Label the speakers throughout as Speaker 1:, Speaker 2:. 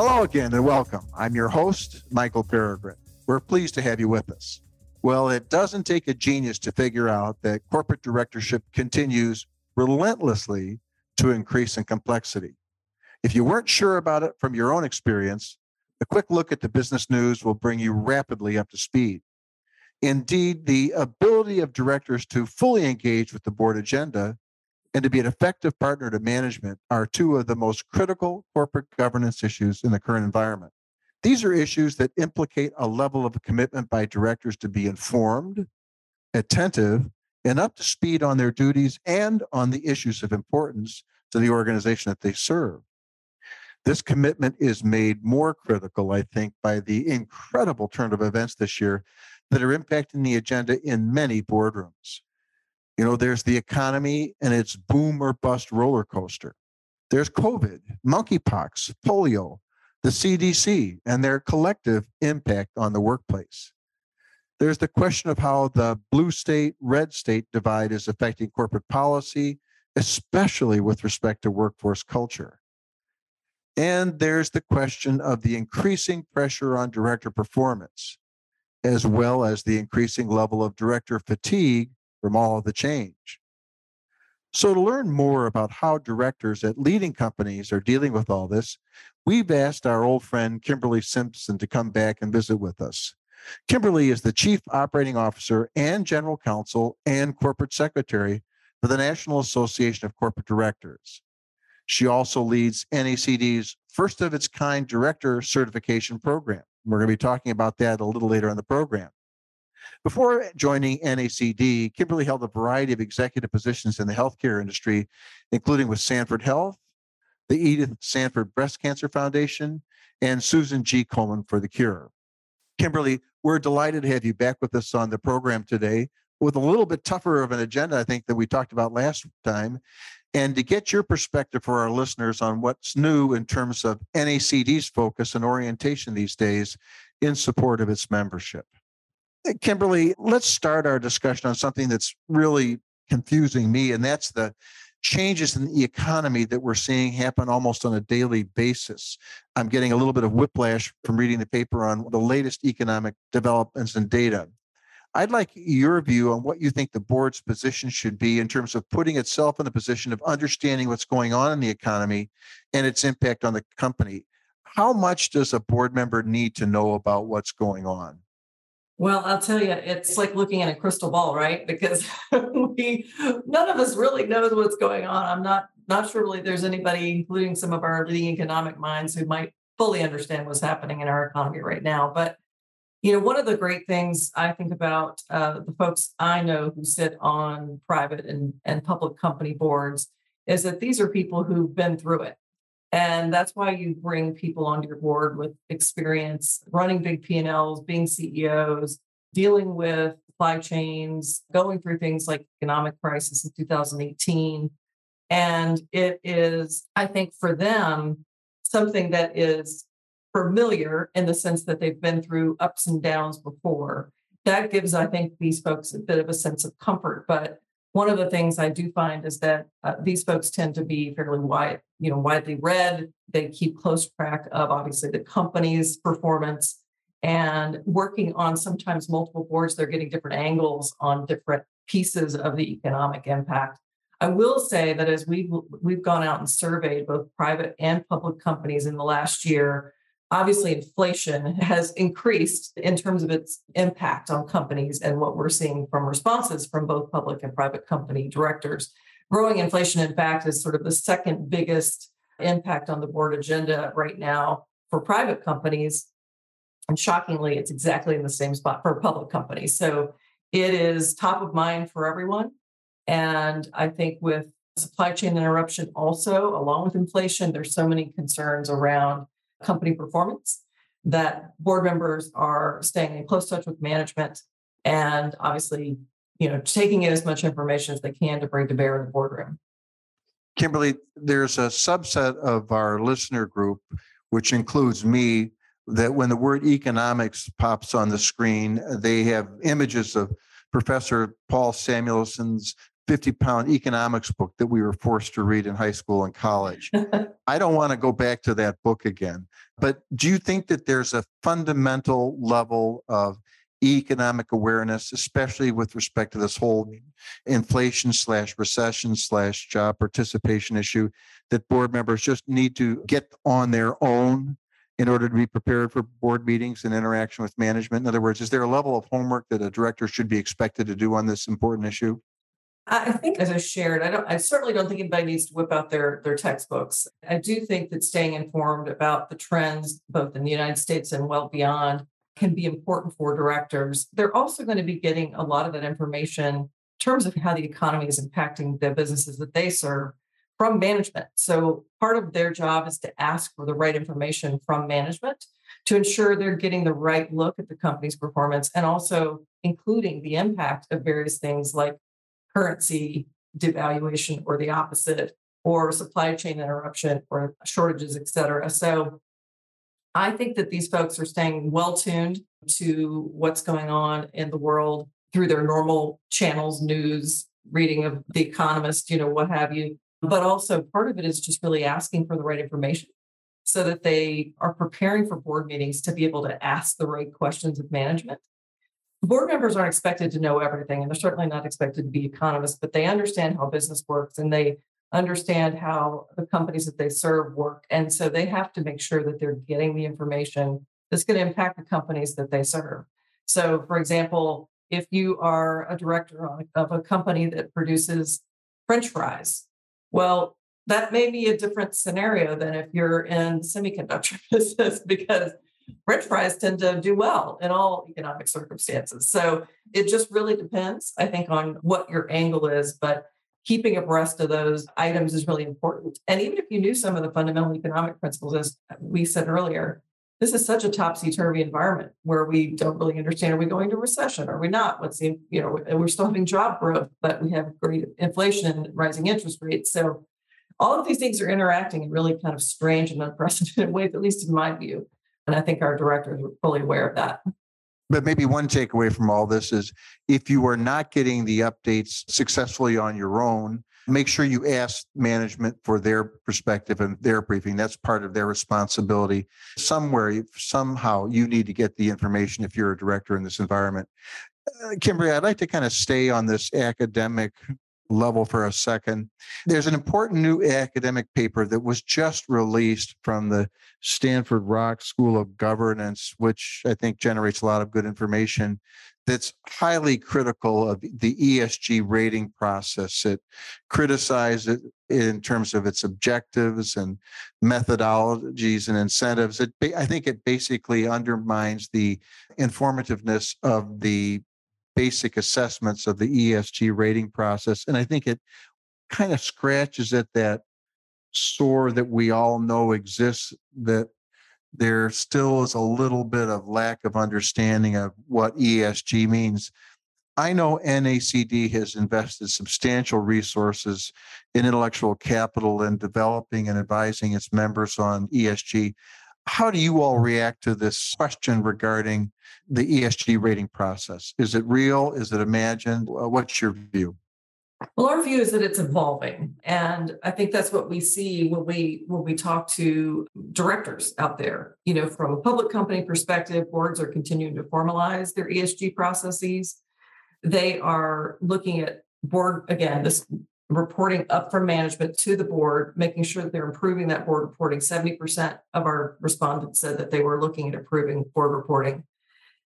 Speaker 1: Hello again and welcome. I'm your host, Michael Peregrine. We're pleased to have you with us. Well, it doesn't take a genius to figure out that corporate directorship continues relentlessly to increase in complexity. If you weren't sure about it from your own experience, a quick look at the business news will bring you rapidly up to speed. Indeed, the ability of directors to fully engage with the board agenda and to be an effective partner to management are two of the most critical corporate governance issues in the current environment. These are issues that implicate a level of commitment by directors to be informed, attentive, and up to speed on their duties and on the issues of importance to the organization that they serve. This commitment is made more critical, I think, by the incredible turn of events this year that are impacting the agenda in many boardrooms. You know, there's the economy and its boom or bust roller coaster. There's COVID, monkeypox, polio, the CDC, and their collective impact on the workplace. There's the question of how the blue state, red state divide is affecting corporate policy, especially with respect to workforce culture. And there's the question of the increasing pressure on director performance, as well as the increasing level of director fatigue from all of the change. So, to learn more about how directors at leading companies are dealing with all this, we've asked our old friend Kimberly Simpson to come back and visit with us. Kimberly is the Chief Operating Officer and General Counsel and Corporate Secretary for the National Association of Corporate Directors. She also leads NACD's first of its kind director certification program. We're going to be talking about that a little later in the program. Before joining NACD, Kimberly held a variety of executive positions in the healthcare industry, including with Sanford Health, the Edith Sanford Breast Cancer Foundation, and Susan G. Komen for the Cure. Kimberly, we're delighted to have you back with us on the program today with a little bit tougher of an agenda, I think, than we talked about last time and to get your perspective for our listeners on what's new in terms of NACD's focus and orientation these days in support of its membership. Kimberly, let's start our discussion on something that's really confusing me, and that's the changes in the economy that we're seeing happen almost on a daily basis. I'm getting a little bit of whiplash from reading the paper on the latest economic developments and data. I'd like your view on what you think the board's position should be in terms of putting itself in a position of understanding what's going on in the economy and its impact on the company. How much does a board member need to know about what's going on?
Speaker 2: Well, I'll tell you, it's like looking at a crystal ball, right? Because we none of us really knows what's going on. I'm not not sure really there's anybody, including some of our leading economic minds, who might fully understand what's happening in our economy right now. But you know, one of the great things I think about uh, the folks I know who sit on private and, and public company boards is that these are people who've been through it. And that's why you bring people onto your board with experience running big P&Ls, being CEOs, dealing with supply chains, going through things like economic crisis in 2018. And it is, I think, for them, something that is familiar in the sense that they've been through ups and downs before. That gives, I think, these folks a bit of a sense of comfort. But one of the things I do find is that uh, these folks tend to be fairly wide, you know, widely read. They keep close track of obviously the company's performance and working on sometimes multiple boards. They're getting different angles on different pieces of the economic impact. I will say that as we've we've gone out and surveyed both private and public companies in the last year, obviously inflation has increased in terms of its impact on companies and what we're seeing from responses from both public and private company directors. Growing inflation, in fact, is sort of the second biggest impact on the board agenda right now for private companies. And shockingly, it's exactly in the same spot for public companies. So it is top of mind for everyone. And I think with supply chain interruption also, along with inflation, there's so many concerns around company performance, that board members are staying in close touch with management and obviously, you know, taking in as much information as they can to bring to bear in the boardroom.
Speaker 1: Kimberly, there's a subset of our listener group, which includes me, that when the word economics pops on the screen, they have images of Professor Paul Samuelson's 50 pound economics book that we were forced to read in high school and college. I don't want to go back to that book again. But do you think that there's a fundamental level of economic awareness, especially with respect to this whole inflation slash recession slash job participation issue, that board members just need to get on their own in order to be prepared for board meetings and interaction with management? In other words, is there a level of homework that a director should be expected to do on this important issue?
Speaker 2: I think, as I shared, I don't. I certainly don't think anybody needs to whip out their their textbooks. I do think that staying informed about the trends, both in the United States and well beyond, can be important for directors. They're also going to be getting a lot of that information in terms of how the economy is impacting the businesses that they serve from management. So part of their job is to ask for the right information from management to ensure they're getting the right look at the company's performance and also including the impact of various things like currency devaluation or the opposite or supply chain interruption or shortages, et cetera. So I think that these folks are staying well tuned to what's going on in the world through their normal channels, news, reading of The Economist, you know, what have you. But also part of it is just really asking for the right information so that they are preparing for board meetings to be able to ask the right questions of management. Board members aren't expected to know everything, and they're certainly not expected to be economists, but they understand how business works and they understand how the companies that they serve work. And so they have to make sure that they're getting the information that's going to impact the companies that they serve. So, for example, if you are a director of a company that produces French fries, well, that may be a different scenario than if you're in semiconductor business because French fries tend to do well in all economic circumstances. So it just really depends, I think, on what your angle is. But keeping abreast of those items is really important. And even if you knew some of the fundamental economic principles, as we said earlier, this is such a topsy-turvy environment where we don't really understand are we going to recession are we not what's the you know we're still having job growth but we have great inflation and rising interest rates so all of these things are interacting in really kind of strange and unprecedented ways at least in my view and i think our directors are fully aware of that
Speaker 1: but maybe one takeaway from all this is if you are not getting the updates successfully on your own, make sure you ask management for their perspective and their briefing. That's part of their responsibility. Somewhere, somehow, you need to get the information if you're a director in this environment. Uh, Kimberly, I'd like to kind of stay on this academic level for a second. There's an important new academic paper that was just released from the Stanford Rock School of Governance, which I think generates a lot of good information. That's highly critical of the ESG rating process. It criticizes it in terms of its objectives and methodologies and incentives. It, I think it basically undermines the informativeness of the basic assessments of the ESG rating process. And I think it kind of scratches at that sore that we all know exists that there still is a little bit of lack of understanding of what ESG means. I know NACD has invested substantial resources in intellectual capital in developing and advising its members on ESG. How do you all react to this question regarding the ESG rating process? Is it real? Is it imagined? Uh, what's your view?
Speaker 2: Well, our view is that it's evolving, and I think that's what we see when we when we talk to directors out there. You know, from a public company perspective, boards are continuing to formalize their ESG processes. They are looking at board again. This reporting up from management to the board, making sure that they're improving that board reporting. 70% of our respondents said that they were looking at improving board reporting.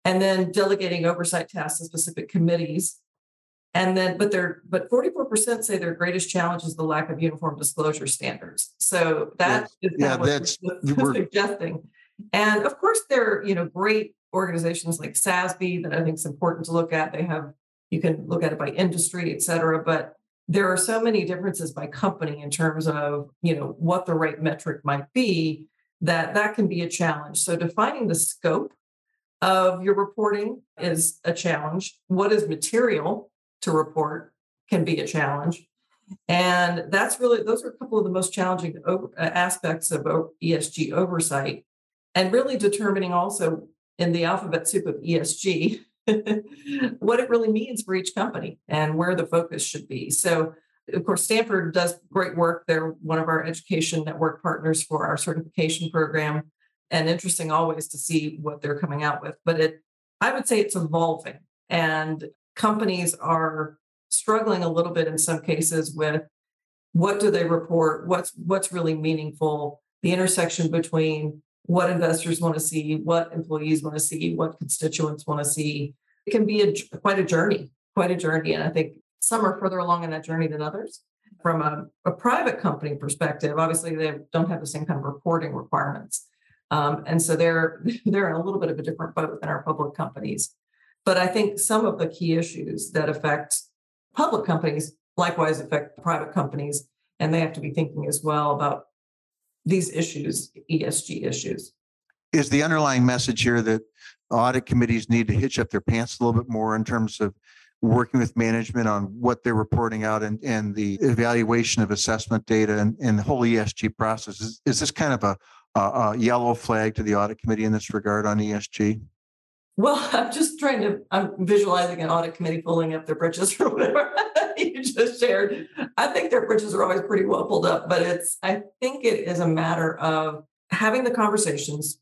Speaker 2: And then delegating oversight tasks to specific committees. And then, but they're but 44% say their greatest challenge is the lack of uniform disclosure standards. So that
Speaker 1: yeah, is yeah, what that's
Speaker 2: we're suggesting. And of course, there are you know great organizations like SASB that I think is important to look at. They have you can look at it by industry, et cetera. But there are so many differences by company in terms of you know what the right metric might be that that can be a challenge. So defining the scope of your reporting is a challenge. What is material to report can be a challenge. And that's really those are a couple of the most challenging uh, aspects of esg oversight and really determining also in the alphabet soup of esg what it really means for each company and where the focus should be. So, of course, Stanford does great work. They're one of our education network partners for our certification program. And interesting always to see what they're coming out with. But it, I would say it's evolving. And companies are struggling a little bit in some cases with what do they report, what's what's really meaningful, the intersection between what investors want to see, what employees want to see, what constituents want to see. It can be a, quite a journey, quite a journey. And I think some are further along in that journey than others. From a, a private company perspective, obviously they don't have the same kind of reporting requirements. Um, and so they're they're in a little bit of a different boat than our public companies. But I think some of the key issues that affect public companies likewise affect private companies, and they have to be thinking as well about these issues, ESG issues.
Speaker 1: Is the underlying message here that audit committees need to hitch up their pants a little bit more in terms of working with management on what they're reporting out and, and the evaluation of assessment data and, and the whole ESG process? Is, is this kind of a, a, a yellow flag to the audit committee in this regard on ESG?
Speaker 2: Well, I'm just trying to, I'm visualizing an audit committee pulling up their britches or whatever you just shared. I think their britches are always pretty well pulled up, but it's, I think it is a matter of having the conversations,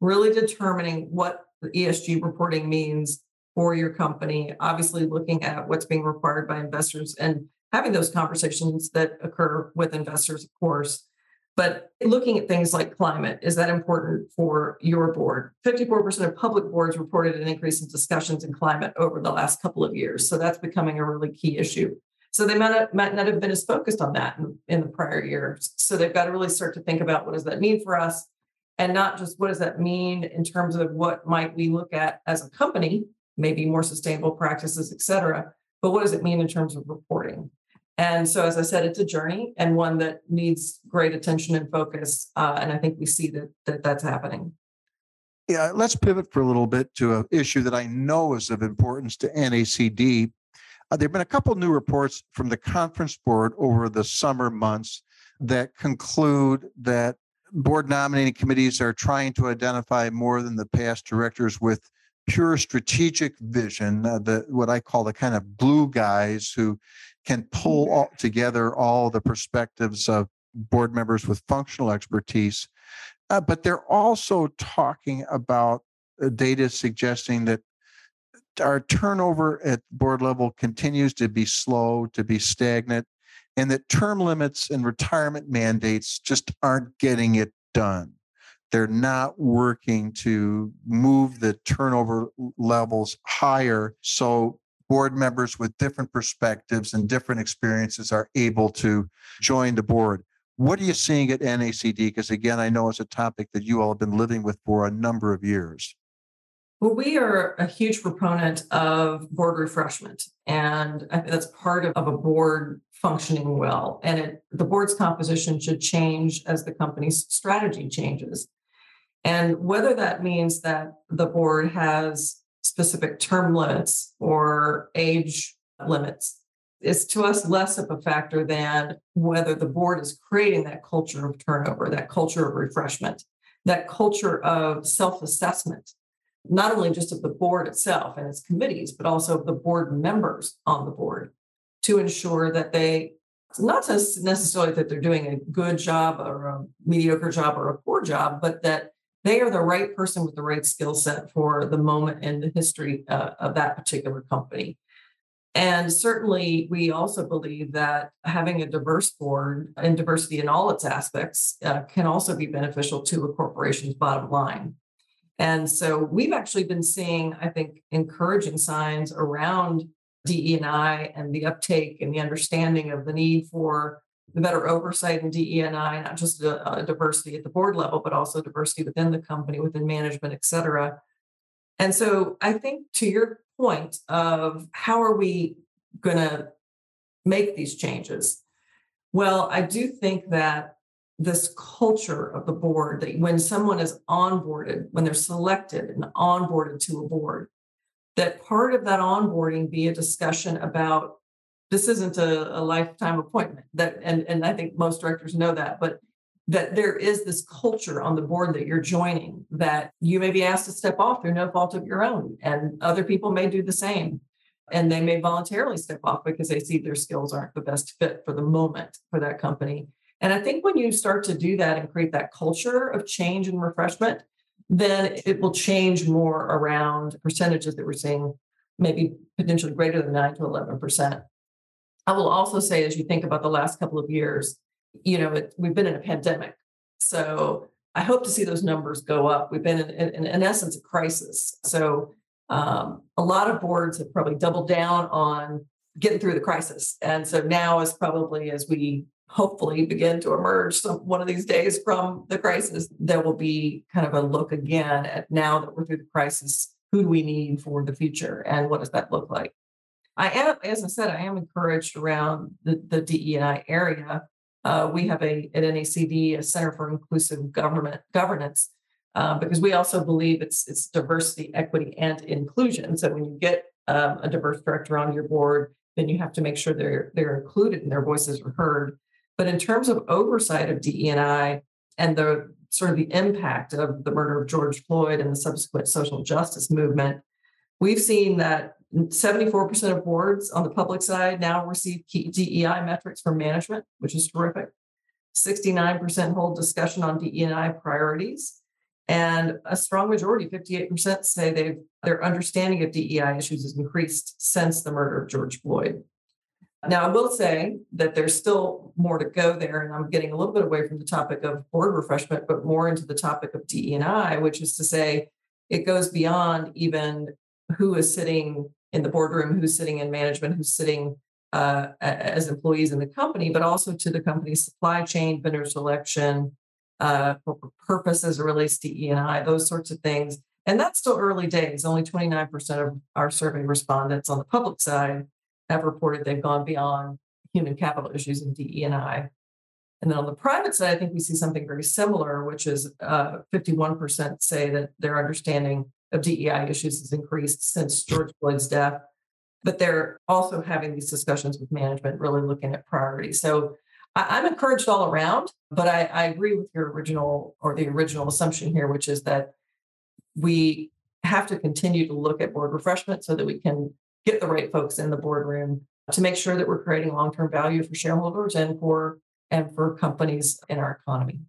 Speaker 2: really determining what the ESG reporting means for your company, obviously looking at what's being required by investors and having those conversations that occur with investors, of course. But looking at things like climate, is that important for your board? 54% of public boards reported an increase in discussions in climate over the last couple of years. So that's becoming a really key issue. So they might not, might not have been as focused on that in, in the prior years. So they've got to really start to think about what does that mean for us? And not just what does that mean in terms of what might we look at as a company, maybe more sustainable practices, et cetera, but what does it mean in terms of reporting? And so, as I said, it's a journey and one that needs great attention and focus. Uh, and I think we see that, that that's happening.
Speaker 1: Yeah, let's pivot for a little bit to an issue that I know is of importance to NACD. Uh, there have been a couple new reports from the conference board over the summer months that conclude that board nominating committees are trying to identify more than the past directors with pure strategic vision, uh, the what I call the kind of blue guys who can pull all together all the perspectives of board members with functional expertise. Uh, but they're also talking about uh, data suggesting that our turnover at board level continues to be slow, to be stagnant, and that term limits and retirement mandates just aren't getting it done. They're not working to move the turnover levels higher so board members with different perspectives and different experiences are able to join the board. What are you seeing at NACD? Because again, I know it's a topic that you all have been living with for a number of years.
Speaker 2: Well, we are a huge proponent of board refreshment, and I think that's part of, of a board functioning well. And it, the board's composition should change as the company's strategy changes. And whether that means that the board has specific term limits or age limits is to us less of a factor than whether the board is creating that culture of turnover, that culture of refreshment, that culture of self assessment, not only just of the board itself and its committees, but also of the board members on the board to ensure that they, not necessarily that they're doing a good job or a mediocre job or a poor job, but that they are the right person with the right skill set for the moment and the history uh, of that particular company. And certainly, we also believe that having a diverse board and diversity in all its aspects uh, can also be beneficial to a corporation's bottom line. And so, we've actually been seeing, I think, encouraging signs around DE&I and the uptake and the understanding of the need for the better oversight in DE&I, not just a, a uh, diversity at the board level, but also diversity within the company, within management, et cetera. And so I think to your point of how are we going to make these changes? Well, I do think that this culture of the board that when someone is onboarded, when they're selected and onboarded to a board, that part of that onboarding be a discussion about this isn't a, a, lifetime appointment that and, and i think most directors know that but that there is this culture on the board that you're joining that you may be asked to step off through no fault of your own, and other people may do the same. And they may voluntarily step off because they see their skills aren't the best fit for the moment for that company. And I think when you start to do that and create that culture of change and refreshment, then it will change more around percentages that we're seeing, maybe potentially greater than 9 to 11%. I will also say, as you think about the last couple of years, you know, it, we've been in a pandemic. So I hope to see those numbers go up. We've been in, in, in essence a crisis. So um, a lot of boards have probably doubled down on getting through the crisis. And so now is probably as we hopefully begin to emerge some one of these days from the crisis, there will be kind of a look again at now that we're through the crisis, who do we need for the future and what does that look like? I am, as I said, I am encouraged around the, the DEI area. Uh, we have a at NACD a Center for Inclusive Government Governance uh, because we also believe it's it's diversity, equity, and inclusion. So when you get um, a diverse director on your board, then you have to make sure they're they're included and their voices are heard. But in terms of oversight of DEI and the sort of the impact of the murder of George Floyd and the subsequent social justice movement, we've seen that 74% of boards on the public side now receive DEI metrics from management, which is terrific. 69% hold discussion on DEI priorities. And a strong majority, 58%, say they've their understanding of DEI issues has increased since the murder of George Floyd. Now, I will say that there's still more to go there, and I'm getting a little bit away from the topic of board refreshment, but more into the topic of DEI, which is to say it goes beyond even who is sitting in the boardroom, who's sitting in management, who's sitting uh, as employees in the company, but also to the company's supply chain, vendor selection, uh, purpose as it relates to E&I, those sorts of things. And that's still early days. Only 29% of our survey respondents on the public side have reported they've gone beyond human capital issues in DE&I. And then on the private side, I think we see something very similar, which is uh, 51% say that their understanding of DEI issues has increased since George Floyd's death. But they're also having these discussions with management, really looking at priorities. So I, am encouraged all around, but I, I agree with your original or the original assumption here, which is that we have to continue to look at board refreshment so that we can get the right folks in the boardroom to make sure that we're creating long-term value for shareholders and for and for companies in our economy.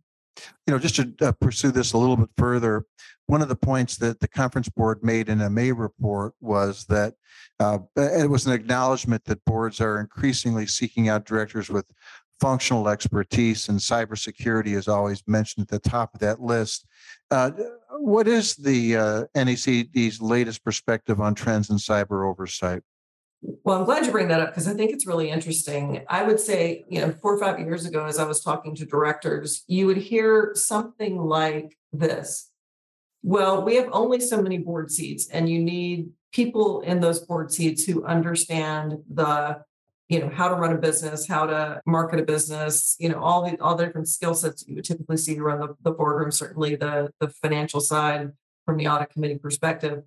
Speaker 1: You know, just to uh, pursue this a little bit further, one of the points that the conference board made in a May report was that uh, it was an acknowledgement that boards are increasingly seeking out directors with functional expertise, and cybersecurity is always mentioned at the top of that list. Uh, what is the uh, latest perspective on trends in cyber oversight?
Speaker 2: Well, I'm glad you bring that up because I think it's really interesting. I would say, you know, four or five years ago, as I was talking to directors, you would hear something like this Well, we have only so many board seats, and you need people in those board seats who understand the you know how to run a business how to market a business you know all the all the different skill sets you would typically see around the, the boardroom certainly the the financial side from the audit committee perspective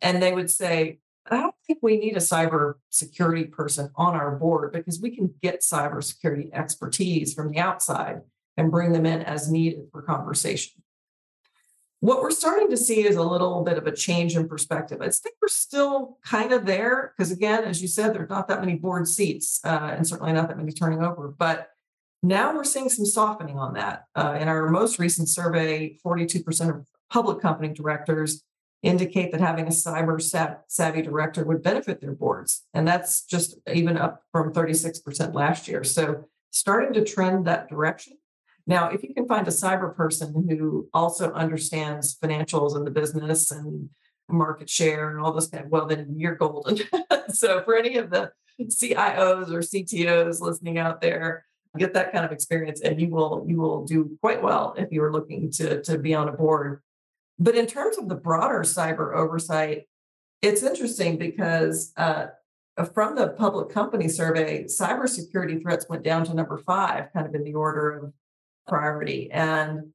Speaker 2: and they would say I don't think we need a cyber security person on our board because we can get cybersecurity expertise from the outside and bring them in as needed for conversation. What we're starting to see is a little bit of a change in perspective. I think we're still kind of there because, again, as you said, there's not that many board seats uh, and certainly not that many turning over. But now we're seeing some softening on that. Uh, in our most recent survey, 42% of public company directors indicate that having a cyber savvy director would benefit their boards. And that's just even up from 36% last year. So starting to trend that direction. Now, if you can find a cyber person who also understands financials and the business and market share and all this kind of, well, then you're golden. so for any of the CIOs or CTOs listening out there, get that kind of experience and you will you will do quite well if you are looking to to be on a board but in terms of the broader cyber oversight, it's interesting because uh, from the public company survey, cybersecurity threats went down to number five, kind of in the order of priority. And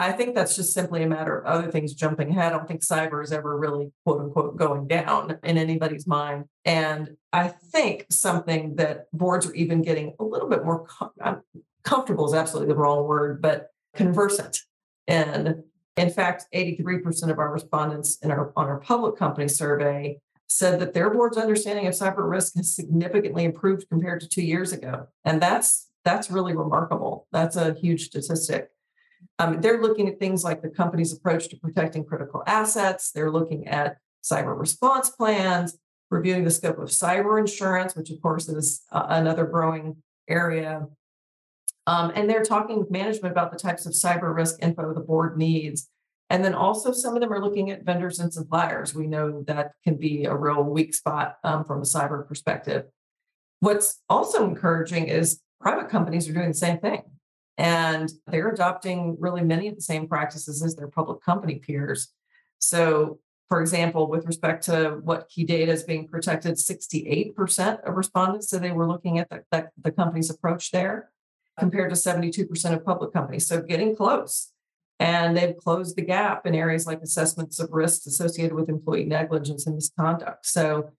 Speaker 2: I think that's just simply a matter of other things jumping ahead. I don't think cyber is ever really, quote unquote, going down in anybody's mind. And I think something that boards are even getting a little bit more com- uh, comfortable is absolutely the wrong word, but conversant. And in fact, 83% of our respondents in our, on our public company survey said that their board's understanding of cyber risk has significantly improved compared to two years ago. And that's that's really remarkable. That's a huge statistic. Um, they're looking at things like the company's approach to protecting critical assets. They're looking at cyber response plans, reviewing the scope of cyber insurance, which of course is uh, another growing area. Um, and they're talking with management about the types of cyber risk info the board needs. And then also, some of them are looking at vendors and suppliers. We know that can be a real weak spot um, from a cyber perspective. What's also encouraging is private companies are doing the same thing. And they're adopting really many of the same practices as their public company peers. So, for example, with respect to what key data is being protected, 68% of respondents said they were looking at the, the, the company's approach there, compared to 72% of public companies. So, getting close. And they've closed the gap in areas like assessments of risks associated with employee negligence and misconduct. So,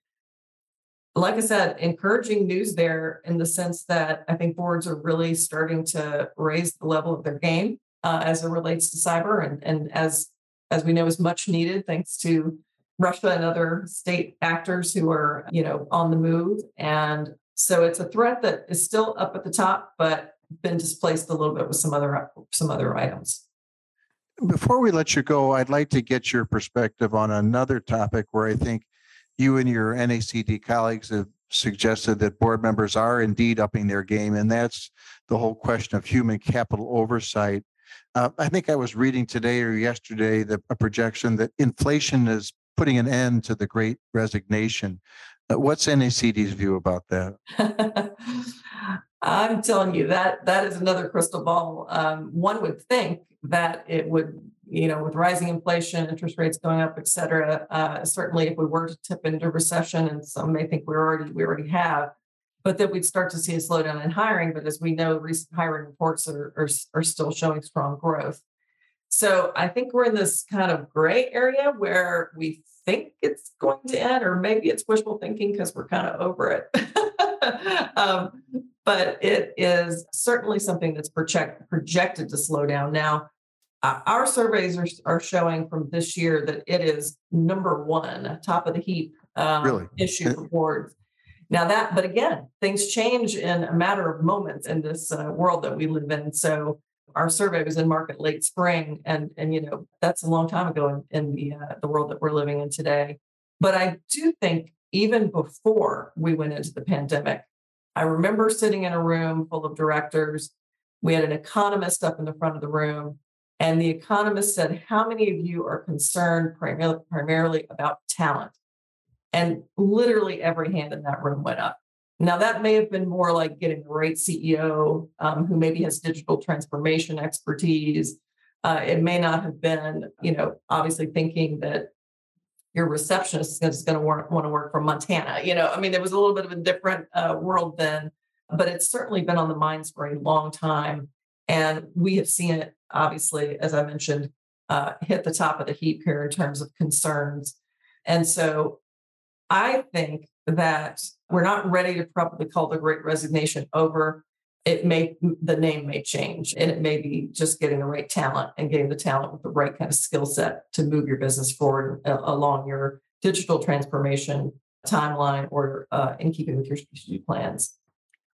Speaker 2: like I said, encouraging news there in the sense that I think boards are really starting to raise the level of their game uh, as it relates to cyber, and and as as we know is much needed thanks to Russia and other state actors who are you know on the move, and so it's a threat that is still up at the top, but been displaced a little bit with some other some other items.
Speaker 1: Before we let you go, I'd like to get your perspective on another topic where I think you and your NACD colleagues have suggested that board members are indeed upping their game, and that's the whole question of human capital oversight. Uh, I think I was reading today or yesterday the, a projection that inflation is putting an end to the great resignation. Uh, what's NACD's view about that?
Speaker 2: I'm telling you that that is another crystal ball. Um, one would think that it would you know, with rising inflation, interest rates going up, et cetera, uh, certainly if we were to tip into recession, and some may think we already we already have, but that we'd start to see a slowdown in hiring. But as we know, recent hiring reports are, are, are still showing strong growth. So I think we're in this kind of gray area where we think it's going to end, or maybe it's wishful thinking because we're kind of over it. um, but it is certainly something that's project, projected to slow down. Now, our surveys are, are showing from this year that it is number one, top of the heap um, really? issue for boards. Now that, but again, things change in a matter of moments in this uh, world that we live in. So our survey was in market late spring, and and you know that's a long time ago in, in the uh, the world that we're living in today. But I do think even before we went into the pandemic, I remember sitting in a room full of directors. We had an economist up in the front of the room and the economist said, How many of you are concerned primarily, primarily about talent? And literally every hand in that room went up. Now, that may have been more like getting the right CEO um, who maybe has digital transformation expertise. Uh, it may not have been, you know, obviously thinking that your receptionist is going to want to work from Montana. You know, I mean, there was a little bit of a different uh, world then, but it's certainly been on the minds for a long time. And we have seen it, obviously, as I mentioned, uh, hit the top of the heap here in terms of concerns. And so I think that we're not ready to probably call the great resignation over. It may, the name may change and it may be just getting the right talent and getting the talent with the right kind of skill set to move your business forward uh, along your digital transformation timeline or uh, in keeping with your strategic plans.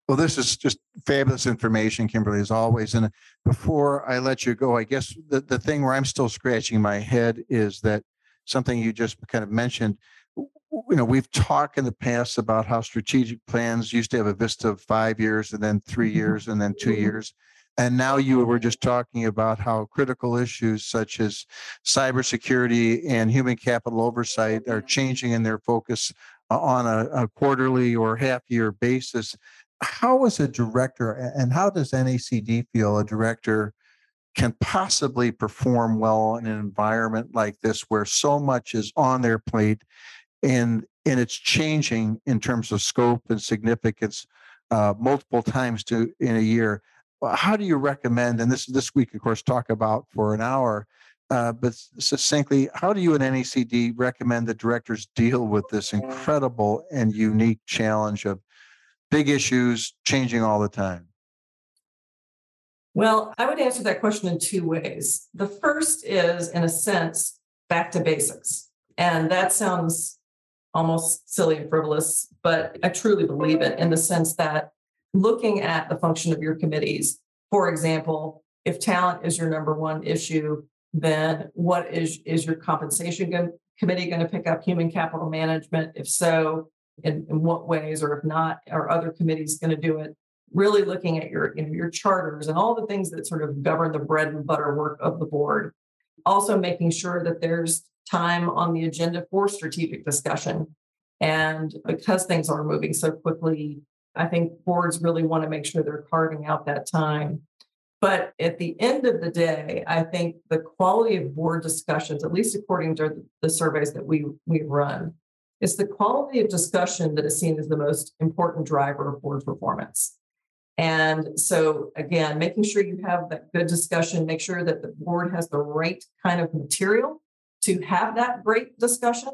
Speaker 1: Well, this is just fabulous information, Kimberly, as always. And before I let you go, I guess the, the thing where I'm still scratching my head is that something you just kind of mentioned. You know, we've talked in the past about how strategic plans used to have a vista of five years and then three mm-hmm. years and then two mm-hmm. years. And now you were just talking about how critical issues such as cybersecurity and human capital oversight are changing in their focus on a, a quarterly or half year basis how is a director and how does NACD feel a director can possibly perform well in an environment like this where so much is on their plate and and it's changing in terms of scope and significance uh, multiple times to in a year? How do you recommend and this this week of course talk about for an hour uh, but succinctly how do you and nacd recommend that directors deal with this incredible and unique challenge of big issues changing all the time.
Speaker 2: Well, I would answer that question in two ways. The first is, in a sense, back to basics. And that sounds almost silly and frivolous, but I truly believe it in the sense that looking at the function of your committees, for example, if talent is your number one issue, then what is, is your compensation committee going to pick up human capital management? If so, in, in what ways, or if not, are other committees going to do it? Really looking at your, you know, your charters and all the things that sort of govern the bread and butter work of the board. Also making sure that there's time on the agenda for strategic discussion. And because things are moving so quickly, I think boards really want to make sure they're carving out that time. But at the end of the day, I think the quality of board discussions, at least according to the surveys that we we run, is the quality of discussion that is seen as the most important driver of board performance. And so, again, making sure you have that good discussion, make sure that the board has the right kind of material to have that great discussion.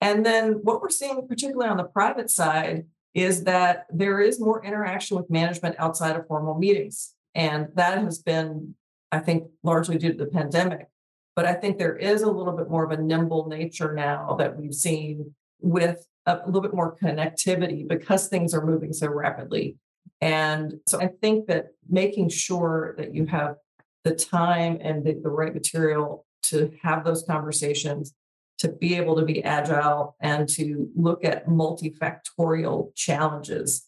Speaker 2: And then, what we're seeing, particularly on the private side, is that there is more interaction with management outside of formal meetings. And that has been, I think, largely due to the pandemic. But I think there is a little bit more of a nimble nature now that we've seen with a little bit more connectivity because things are moving so rapidly. And so I think that making sure that you have the time and the, the right material to have those conversations to be able to be agile and to look at multifactorial challenges.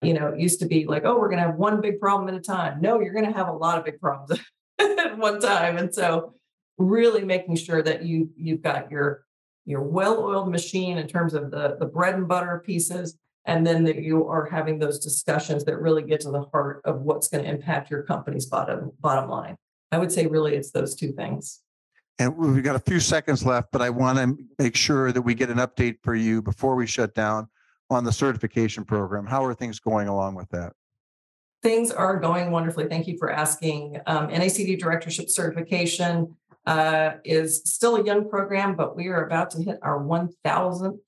Speaker 2: You know, it used to be like, oh, we're going to have one big problem at a time. No, you're going to have a lot of big problems at one time. And so really making sure that you you've got your your well-oiled machine in terms of the the bread and butter pieces and then that you are having those discussions that really get to the heart of what's going to impact your company's bottom bottom line. I would say really it's those two things.
Speaker 1: And we've got a few seconds left, but I want to make sure that we get an update for you before we shut down on the certification program. How are things going along with that?
Speaker 2: Things are going wonderfully. Thank you for asking. Um, NACD directorship certification uh, is still a young program, but we are about to hit our 1000th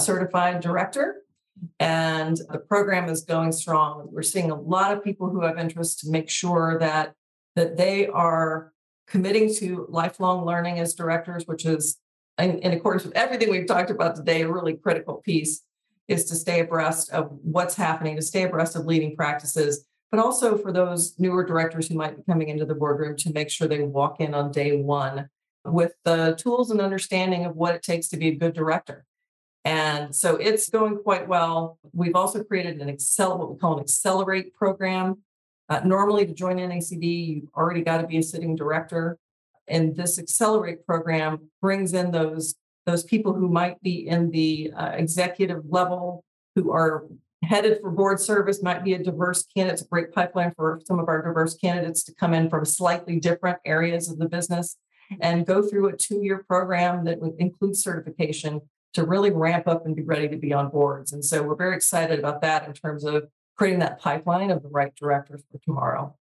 Speaker 2: certified director. And the program is going strong. We're seeing a lot of people who have interest to make sure that that they are committing to lifelong learning as directors, which is in, in accordance with everything we've talked about today, a really critical piece is to stay abreast of what's happening, to stay abreast of leading practices, but also for those newer directors who might be coming into the boardroom to make sure they walk in on day one with the tools and understanding of what it takes to be a good director. And so it's going quite well. We've also created an Excel, what we call an Accelerate program uh, normally, to join NACD, you've already got to be a sitting director. And this Accelerate program brings in those, those people who might be in the uh, executive level, who are headed for board service, might be a diverse candidate. It's a great pipeline for some of our diverse candidates to come in from slightly different areas of the business and go through a two year program that would include certification to really ramp up and be ready to be on boards. And so we're very excited about that in terms of creating that pipeline of the right directors for tomorrow.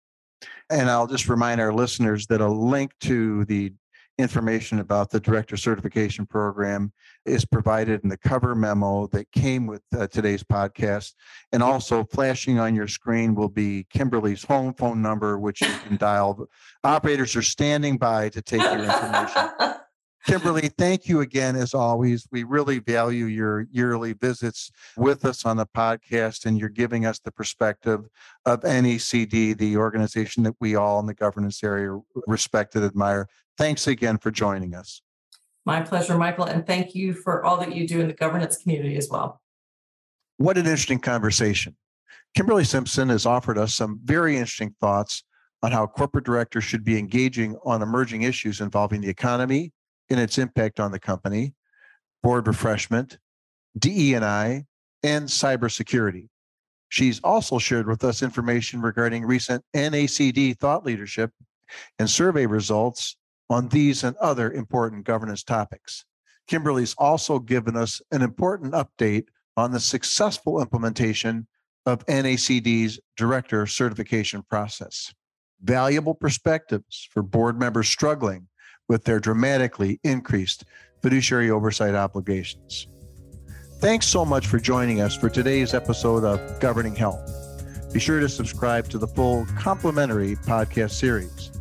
Speaker 1: And I'll just remind our listeners that a link to the information about the director certification program is provided in the cover memo that came with uh, today's podcast. And also flashing on your screen will be Kimberly's home phone number, which you can dial. Operators are standing by to take your information. Kimberly, thank you again, as always. We really value your yearly visits with us on the podcast, and you're giving us the perspective of NACD, the organization that we all in the governance area respect and admire. Thanks again for joining us.
Speaker 2: My pleasure, Michael, and thank you for all that you do in the governance community as well.
Speaker 1: What an interesting conversation. Kimberly Simpson has offered us some very interesting thoughts on how corporate directors should be engaging on emerging issues involving the economy, and its impact on the company, board refreshment, DE&I, and cybersecurity. She's also shared with us information regarding recent NACD thought leadership and survey results on these and other important governance topics. Kimberly's also given us an important update on the successful implementation of NACD's director certification process. Valuable perspectives for board members struggling with their dramatically increased fiduciary oversight obligations. Thanks so much for joining us for today's episode of Governing Health. Be sure to subscribe to the full complimentary podcast series.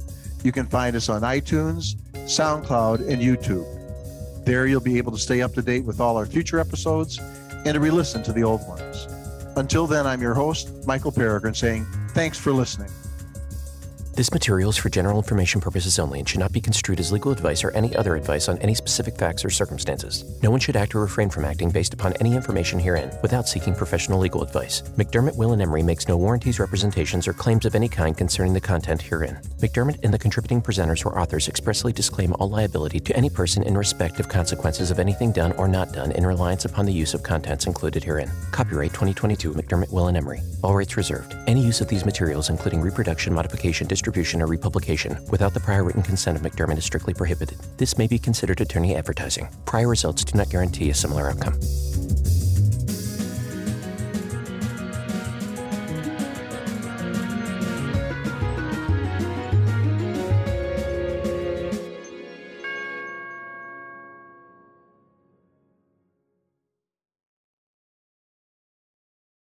Speaker 1: You can find us on iTunes, SoundCloud, and YouTube. There you'll be able to stay up to date with all our future episodes and to re listen to the old ones. Until then, I'm your host, Michael Peregrine, saying thanks for listening.
Speaker 3: This material is for general information purposes only and should not be construed as legal advice or any other advice on any specific facts or circumstances. No one should act or refrain from acting based upon any information herein without seeking professional legal advice. McDermott, Will, and Emery makes no warranties, representations, or claims of any kind concerning the content herein. McDermott and the contributing presenters or authors expressly disclaim all liability to any person in respect of consequences of anything done or not done in reliance upon the use of contents included herein. Copyright 2022 McDermott, Will, and Emery. All rights reserved. Any use of these materials, including reproduction, modification, distribution, or republication without the prior written consent of McDermott is strictly prohibited. This may be considered attorney advertising. Prior results do not guarantee a similar outcome.